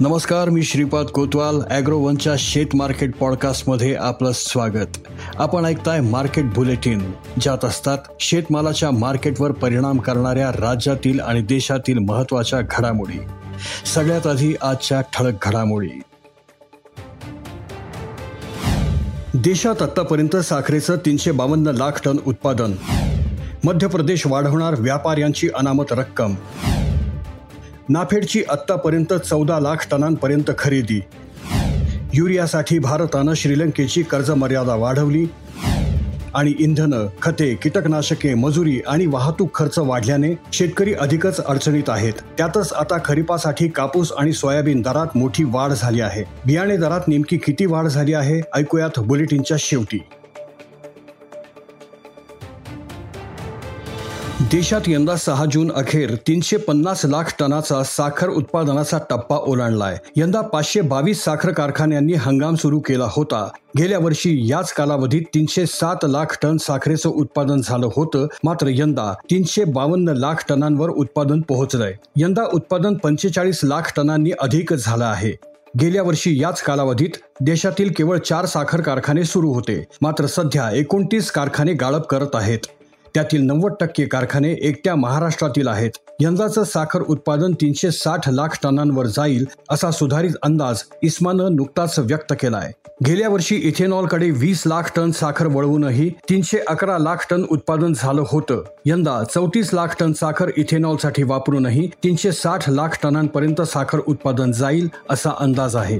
नमस्कार मी श्रीपाद कोतवाल ॲग्रोवनच्या शेत मार्केट पॉडकास्टमध्ये आपलं स्वागत. आपण ऐकताय मार्केट बुलेटिन ज्यात असतात शेतमालाच्या मार्केटवर परिणाम करणाऱ्या राज्यातील आणि देशातील महत्त्वाच्या घडामोडी. सगळ्यात आधी आजच्या ठळक घडामोडी. देशात आतापर्यंत साखरेचं तीनशे बावन्न लाख टन उत्पादन. मध्य प्रदेश वाढवणार व्यापाऱ्यांची अनामत रक्कम. नाफेडची आत्तापर्यंत चौदा लाख टनांपर्यंत खरेदी. युरियासाठी भारतानं श्रीलंकेची कर्जमर्यादा वाढवली आणि इंधनं खते कीटकनाशके मजुरी आणि वाहतूक खर्च वाढल्याने शेतकरी अधिकच अडचणीत आहेत. त्यातच आता खरीपासाठी कापूस आणि सोयाबीन दरात मोठी वाढ झाली आहे. बियाणे दरात नेमकी किती वाढ झाली आहे? ऐकूयात बुलेटिनच्या शेवटी. देशात यंदा सहा जून अखेर तीनशे पन्नास लाख टनाचा साखर उत्पादनाचा टप्पा ओलांडलाय. यंदा पाचशे बावीस साखर कारखान्यांनी हंगाम सुरू केला होता. गेल्या वर्षी याच कालावधीत तीनशे सात लाख टन साखरेचं उत्पादन झालं होतं. मात्र यंदा तीनशे बावन्न लाख टनांवर उत्पादन पोहोचलंय. यंदा उत्पादन पंचेचाळीस लाख टनांनी अधिक झालं आहे. गेल्या वर्षी याच कालावधीत देशातील केवळ चार साखर कारखाने सुरू होते. मात्र सध्या एकोणतीस कारखाने गाळप करत आहेत. त्यातील नव्वद टक्के कारखाने एकट्या महाराष्ट्रातील आहेत. यंदाचं साखर उत्पादन तीनशे साठ लाख टनांवर जाईल असा सुधारित अंदाज इस्मानं नुकताच व्यक्त केलाय. गेल्या वर्षी इथेनॉलकडे वीस लाख टन साखर वळवूनही तीनशे अकरा लाख टन उत्पादन झालं होतं. यंदा चौतीस लाख टन साखर इथेनॉलसाठी वापरूनही तीनशे साठ लाख टनांपर्यंत साखर उत्पादन जाईल असा अंदाज आहे.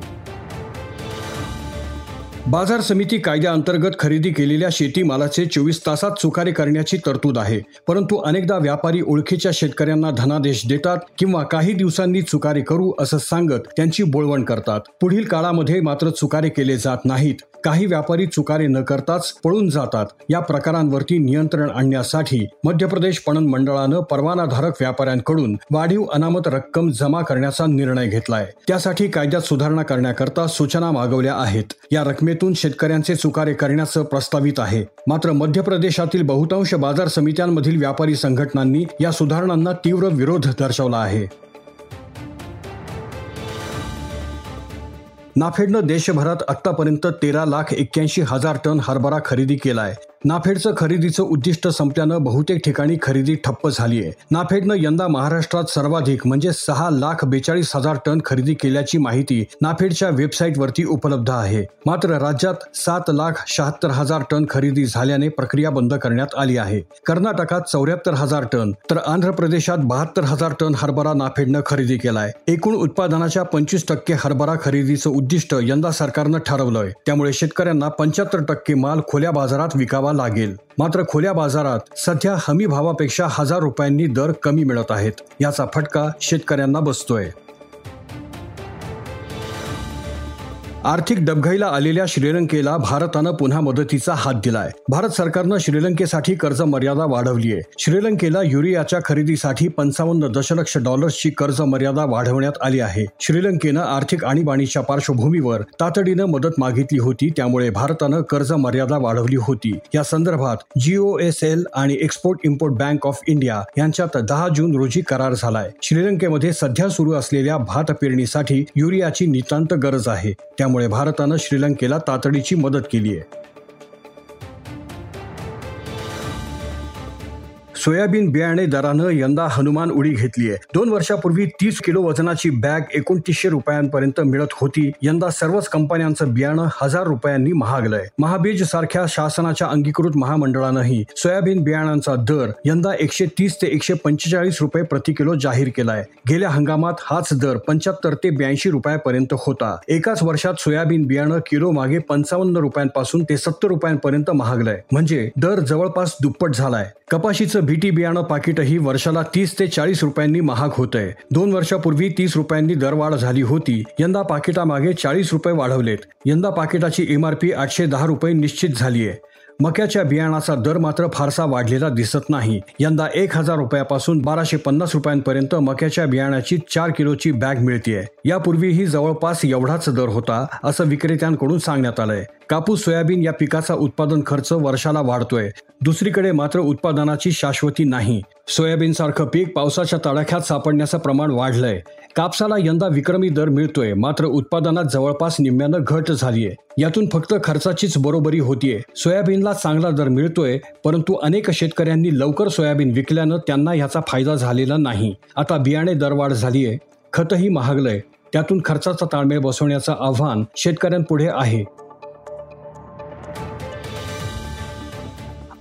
बाजार समिती कायद्याअंतर्गत खरेदी केलेल्या शेतीमालाचे चोवीस तासात चुकारे करण्याची तरतूद आहे. परंतु अनेकदा व्यापारी ओळखीच्या शेतकऱ्यांना धनादेश देतात किंवा काही दिवसांनी चुकारे करू असं सांगत त्यांची बोळवण करतात. पुढील काळामध्ये मात्र चुकारे केले जात नाहीत. काही व्यापारी चुकारे न करताच पळून जातात. या प्रकारांवरती नियंत्रण आणण्यासाठी मध्य प्रदेश पणन मंडळानं परवानाधारक व्यापाऱ्यांकडून वाढीव अनामत रक्कम जमा करण्याचा निर्णय घेतलाय. त्यासाठी कायद्यात सुधारणा करण्याकरता सूचना मागवल्या आहेत. या रकमेतून शेतकऱ्यांचे चुकारे करण्याचं प्रस्तावित आहे. मात्र मध्य प्रदेशातील बहुतांश बाजार समित्यांमधील व्यापारी संघटनांनी या सुधारणांना तीव्र विरोध दर्शवला आहे. नाफेडनं देशभरात आत्तापर्यंत तेरा लाख एक्क्याऐंशी हजार टन हरभरा खरेदी केलाय. नाफेडचं खरेदीचं उद्दिष्ट संपल्यानं बहुतेक ठिकाणी खरेदी ठप्प झाली आहे नाफेडनं यंदा महाराष्ट्रात सर्वाधिक म्हणजे सहा लाख बेचाळीस हजार टन खरेदी केल्याची माहिती नाफेडच्या वेबसाईटवरती उपलब्ध आहे. मात्र राज्यात सात लाख शहात्तर हजार टन खरेदी झाल्याने प्रक्रिया बंद करण्यात आली आहे. कर्नाटकात चौऱ्याहत्तर हजार टन तर आंध्र प्रदेशात बहात्तर हजार टन हरभरा नाफेडनं खरेदी केलाय. एकूण उत्पादनाच्या पंचवीस टक्के हरभरा खरेदीचं उद्दिष्ट यंदा सरकारनं ठरवलंय. त्यामुळे शेतकऱ्यांना पंच्याहत्तर टक्के माल खुल्या बाजारात विकावा लागेल. मात्र खुल्या बाजारात सध्या हमी भावापेक्षा हजार रुपयांनी दर कमी मिळत आहेत. याचा फटका शेतकऱ्यांना बसतोय. आर्थिक डबघाईला आलेल्या श्रीलंकेला भारतानं पुन्हा मदतीचा हात दिलाय. भारत सरकारनं श्रीलंकेसाठी कर्ज मर्यादा वाढवली आहे. श्रीलंकेला युरियाच्या खरेदीसाठी पंचावन्न दशलक्ष डॉलर्सची कर्ज मर्यादा वाढवण्यात आली आहे. श्रीलंकेनं आर्थिक आणीबाणीच्या पार्श्वभूमीवर तातडीनं मदत मागितली होती त्यामुळे भारतानं कर्ज मर्यादा वाढवली होती. या संदर्भात जीओ एस एल आणि export import bank of India यांच्यात दहा जून रोजी करार झालाय. श्रीलंकेमध्ये सध्या सुरू असलेल्या भात पेरणीसाठी युरियाची नितांत गरज आहे. त्यामुळे त्यामुळे भारतानं श्रीलंकेला तातडीची मदत केली आहे सोयाबीन बियाणे दरानं यंदा हनुमान उडी घेतली आहे दोन वर्षापूर्वी तीस किलो वजनाची बॅग एकोणतीसशे रुपयांपर्यंत मिळत होती. यंदा सर्वच कंपन्यांचं बियाणं हजार रुपयांनी महागलंय. महाबीज सारख्या शासनाच्या अंगीकृत महामंडळानंही सोयाबीन बियाणांचा दर यंदा एकशे तीस ते एकशे पंचेचाळीस रुपये प्रति किलो जाहीर केलाय. गेल्या हंगामात हाच दर पंच्याहत्तर ते ब्याऐंशी रुपयापर्यंत होता. एकाच वर्षात सोयाबीन बियाणं किलो मागे पंचावन्न रुपयांपासून ते सत्तर रुपयांपर्यंत महागलंय. म्हणजे दर जवळपास दुप्पट झालाय. कपाशीचं बीटी बियाणं पाकिटही वर्षाला तीस ते चाळीस रुपयांनी महाग होत आहे दोन वर्षापूर्वी तीस रुपयांनी दरवाढ झाली होती. यंदा पाकिटामागे चाळीस रुपये वाढवलेत. यंदा पाकिटाची एमआरपी आठशे दहा रुपये निश्चित झालीय. मक्याच्या बियाणाचा दर मात्र फारसा वाढलेला दिसत नाही. यंदा एक हजार रुपयापासून बाराशे पन्नास रुपयांपर्यंत मक्याच्या बियाण्याची चार किलोची बॅग मिळतीये. यापूर्वीही जवळपास एवढाच दर होता असं विक्रेत्यांकडून सांगण्यात आलंय. कापूस सोयाबीन या पिकाचा उत्पादन खर्च वर्षाला वाढतोय. दुसरीकडे मात्र उत्पादनाची शाश्वती नाही. सोयाबीन सारखं पीक पावसाच्या तडाख्यात सापडण्याचं प्रमाण वाढलंय. कापसाला यंदा विक्रमी दर मिळतोय मात्र उत्पादनात जवळपास निम्म्यानं घट झालीय. यातून फक्त खर्चाचीच बरोबरी होतीये. सोयाबीनला चांगला दर मिळतोय परंतु अनेक शेतकऱ्यांनी लवकर सोयाबीन विकल्यानं त्यांना ह्याचा फायदा झालेला नाही. आता बियाणे दरवाढ झालीये खतही महागलंय. त्यातून खर्चाचा ताळमेळ बसवण्याचं आव्हान शेतकऱ्यांपुढे आहे.